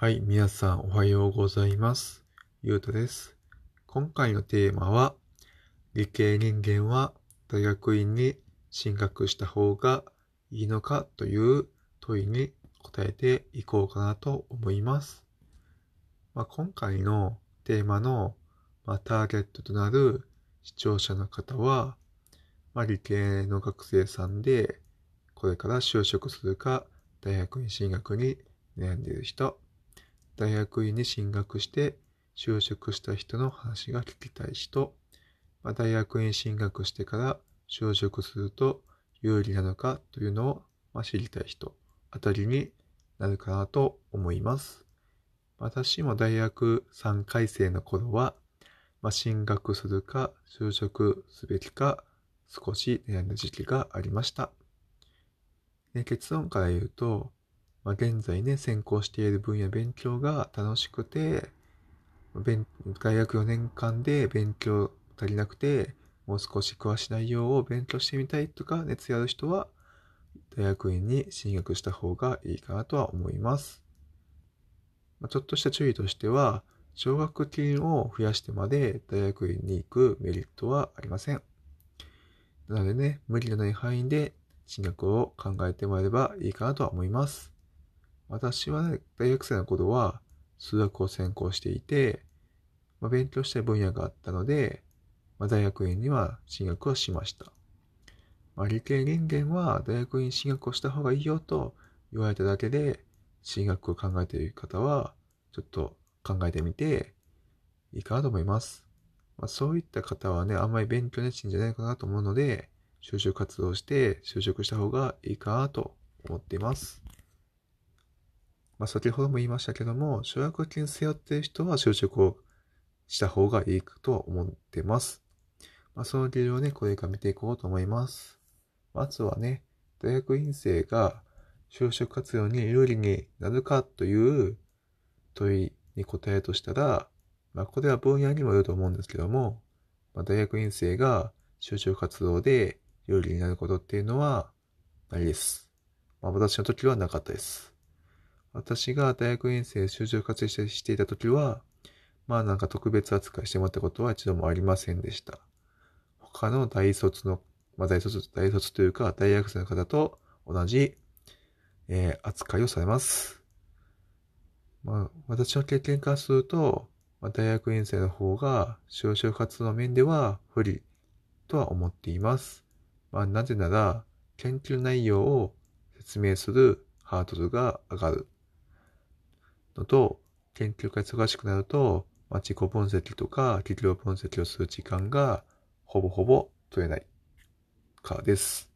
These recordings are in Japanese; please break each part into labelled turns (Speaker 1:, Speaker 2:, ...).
Speaker 1: はい、皆さんおはようございます。ゆうとです。今回のテーマは、理系人間は大学院に進学した方がいいのかという問いに答えていこうかなと思います。まあ、今回のテーマの、まあ、ターゲットとなる視聴者の方は、まあ、理系の学生さんで、これから就職するか大学院進学に悩んでいる人、大学院に進学して就職した人の話が聞きたい人、まあ、大学院進学してから就職すると有利なのかというのを、まあ、知りたい人あたりになるかなと思います。私も大学3回生の頃は、まあ、進学するか就職すべきか少し悩んだ時期がありました。で結論から言うと、まあ、現在ね、専攻している分野勉強が楽しくて、大学4年間で勉強足りなくて、もう少し詳しい内容を勉強してみたいとか熱意ある人は、大学院に進学した方がいいかなとは思います。まあ、ちょっとした注意としては、奨学金を増やしてまで大学院に行くメリットはありません。なのでね、無理のない範囲で進学を考えてもらえればいいかなとは思います。私は、ね、大学生の頃は数学を専攻していて、まあ、勉強したい分野があったので、まあ、大学院には進学をしました。まあ、理系人間は大学院進学をした方がいいよと言われただけで進学を考えている方はちょっと考えてみていいかなと思います。まあ、そういった方はね、あんまり勉強熱心じゃないかなと思うので、就職活動して就職した方がいいかなと思っています。まあ、先ほども言いましたけども、奨学金背負っている人は就職をした方がいいと思ってます。まあ、その理由をね、これから見ていこうと思います。まずはね、大学院生が就職活動に有利になるかという問いに答えとしたら、まあ、これは分野にもよると思うんですけども、まあ、大学院生が就職活動で有利になることっていうのはないです。まあ、私の時はなかったです。私が大学院生就職活動していた時は、まあなんか特別扱いしてもらったことは一度もありませんでした。他の大卒の、まあ大卒、大卒というか大学生の方と同じ、えー、扱いをされます。まあ私の経験からすると、まあ、大学院生の方が就職活動の面では不利とは思っています。まあなぜなら研究内容を説明するハードルが上がるのと、研究が忙しくなると、まあ、自己分析とか企業分析をする時間がほぼほぼ取れないからです。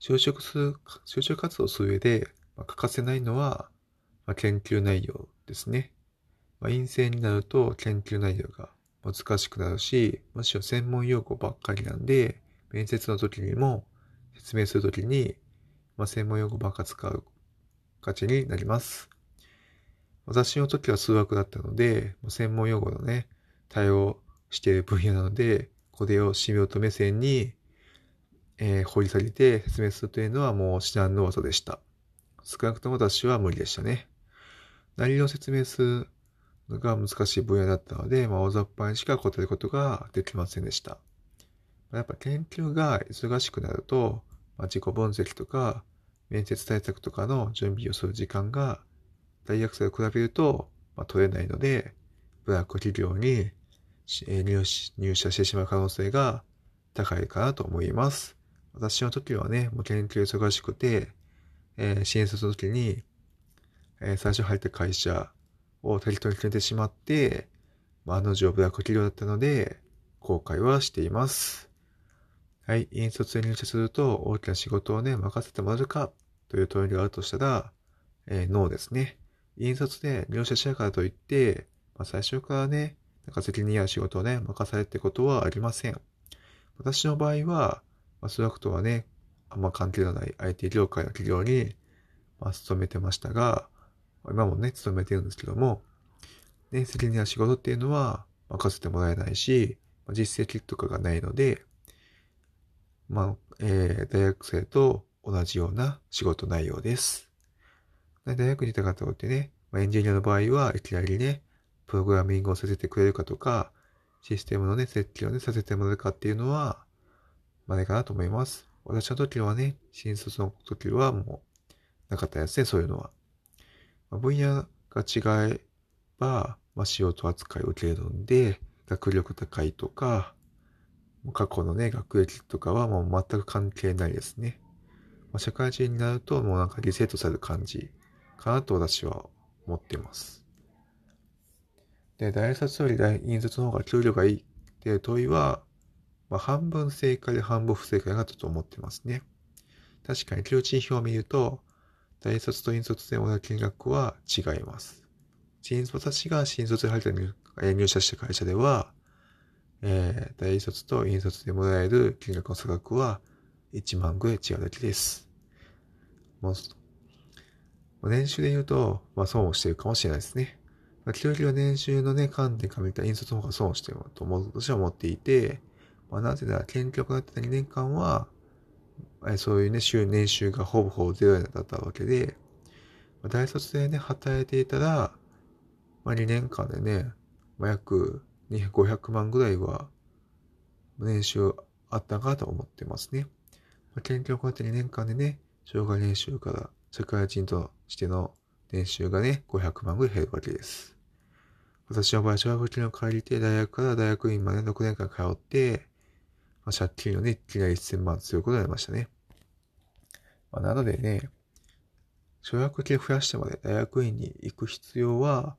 Speaker 1: 就職する、就職活動する上で、まあ、欠かせないのは、まあ、研究内容ですね。まあ、陰性になると研究内容が難しくなるし、むしろ専門用語ばっかりなんで、面接の時にも説明する時に、まあ、専門用語ばっか使う形になります。私の時は数学だったので、専門用語のね、対応している分野なので、これを素人目線に、えー、掘り下げて説明するというのはもう至難の技でした。少なくとも私は無理でしたね。何を説明するのが難しい分野だったので、まあ、大雑把にしか答えることができませんでした。やっぱ研究が忙しくなると、まあ、自己分析とか、面接対策とかの準備をする時間が大学生と比べると、まあ、取れないので、ブラック企業に入入社してしまう可能性が高いかなと思います。私の時はね、もう研究忙しくて、えー、新卒の時に、えー、最初入った会社を適当に決めてしまって、まあ、案の定ブラック企業だったので、後悔はしています。はい、引率に入社すると大きな仕事をね、任せてもらえるかという問いがあるとしたら、えー、ノーですね。引率で入社したからといって、まあ、最初からね、なんか責任や仕事をね、任されてことはありません。私の場合は、まあ、数学とはね、あんま関係のない IT 業界の企業に、まあ、勤めてましたが、今もね、勤めてるんですけども、ね、責任や仕事っていうのは任せてもらえないし、まあ、実績とかがないので、まあ、えー、大学生と同じような仕事内容です。大学にいた方ってね、まあ、エンジニアの場合はいきなりね、プログラミングをさせてくれるかとか、システムのね、設計をね、させてもらえるかっていうのは、まあ、ねかなと思います。私の時はね、新卒の時はもう、なかったですね、そういうのは。まあ、分野が違えば、まあ、仕事扱いを受けるんで、学力高いとか、過去のね、学歴とかはもう全く関係ないですね。まあ、社会人になるともうなんかリセットされる感じかなと私は思っています。で、大卒より大院卒の方が給料がいいっていう問いは、まあ、半分正解で半分不正解だったと思ってますね。確かに求人票を見ると、大卒と院卒で同じ金額は違います。新私が新卒で入った入社した会社では、えー、大卒と引卒でもらえる金額の差額は1万ぐらい違うだけです。年収で言うと、まあ損をしてるかもしれないですね。まあ、基は年収のね、観点から見たら引率の方が損をしてると思う、私は思っていて、まあなぜなら、研究を行ってた2年間は、そういうね、週、年収がほぼほぼゼロだったわけで、まあ、大卒でね、働いていたら、まあ2年間でね、まあ、約500万ぐらいは年収あったかと思ってますね。まあ、研究をこうやって2年間でね、障害年収から社会人としての年収がね、500万ぐらい減るわけです。私の場合、奨学金を借りて、大学から大学院まで6年間通って、まあ、借金をね、いきなり1000万することになりましたね。まあ、なのでね、奨学金を増やしてまで大学院に行く必要は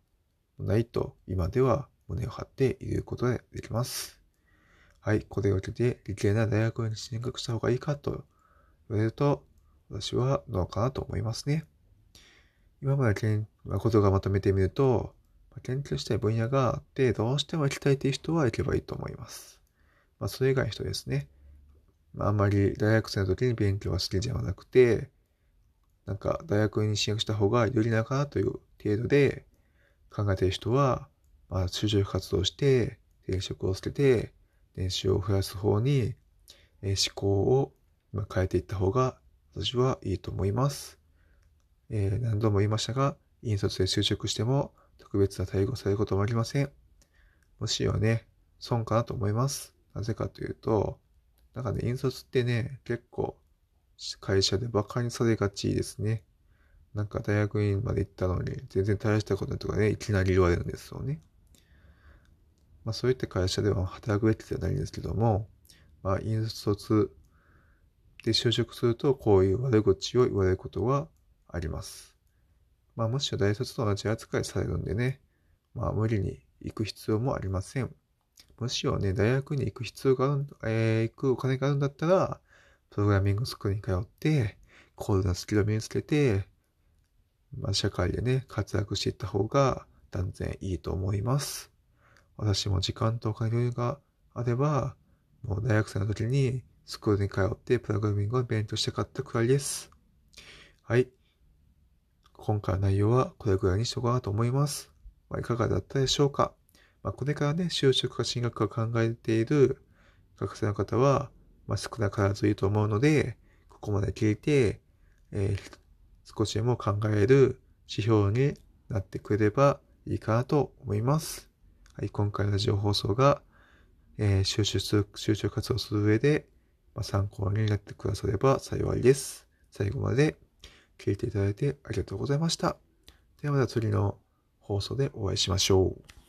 Speaker 1: ないと今では胸を張って言うことができます。はい、これを受けて理系な大学院に進学した方がいいかと言われると、私はどうかなと思いますね。今まで研ことがまとめてみると、研究したい分野があって、どうしても行きたいという人は行けばいいと思います。まあ、それ以外の人ですね。まあ、あんまり大学生の時に勉強が好きじゃなくて、なんか大学に進学した方が有利なのかなという程度で考えている人は、まあ、就職活動して、転職を捨てて、年収を増やす方に、え、思考を変えていった方が私はいいと思います。えー、何度も言いましたが、引率で就職しても特別な待遇をされることもありません。もしはね、損かなと思います。なぜかというと、なんかね、引率ってね、結構会社で馬鹿にされがちですね。なんか大学院まで行ったのに、全然大したこととかね、いきなり言われるんですよね。まあそういった会社では働くべきではないんですけども、まあ引率で就職するとこういう悪口を言われることはあります。まあもしろ大卒と同じ扱いされるんでね、まあ無理に行く必要もありません。もしろね、大学に行く必要がある、えー、行くお金があるんだったら、プログラミングスクールに通って、高度なスキルを身につけて、まあ、社会でね、活躍していった方が断然いいと思います。私も時間とお金があれば、もう大学生の時にスクールに通ってプログラミングを勉強してかったくらいです。はい。今回の内容はこれぐらいにしようかなと思います。まあ、いかがだったでしょうかまあ、これからね、就職か進学か考えている学生の方は、まあ、少なからずいいと思うので、ここまで聞いて、えー、少しでも考える指標になってくれればいいかなと思います。はい、今回のラジオ放送が、えー、収集する、集中活動する上で、ま、参考になってくだされば幸いです。最後まで聞いていただいてありがとうございました。ではまた次の放送でお会いしましょう。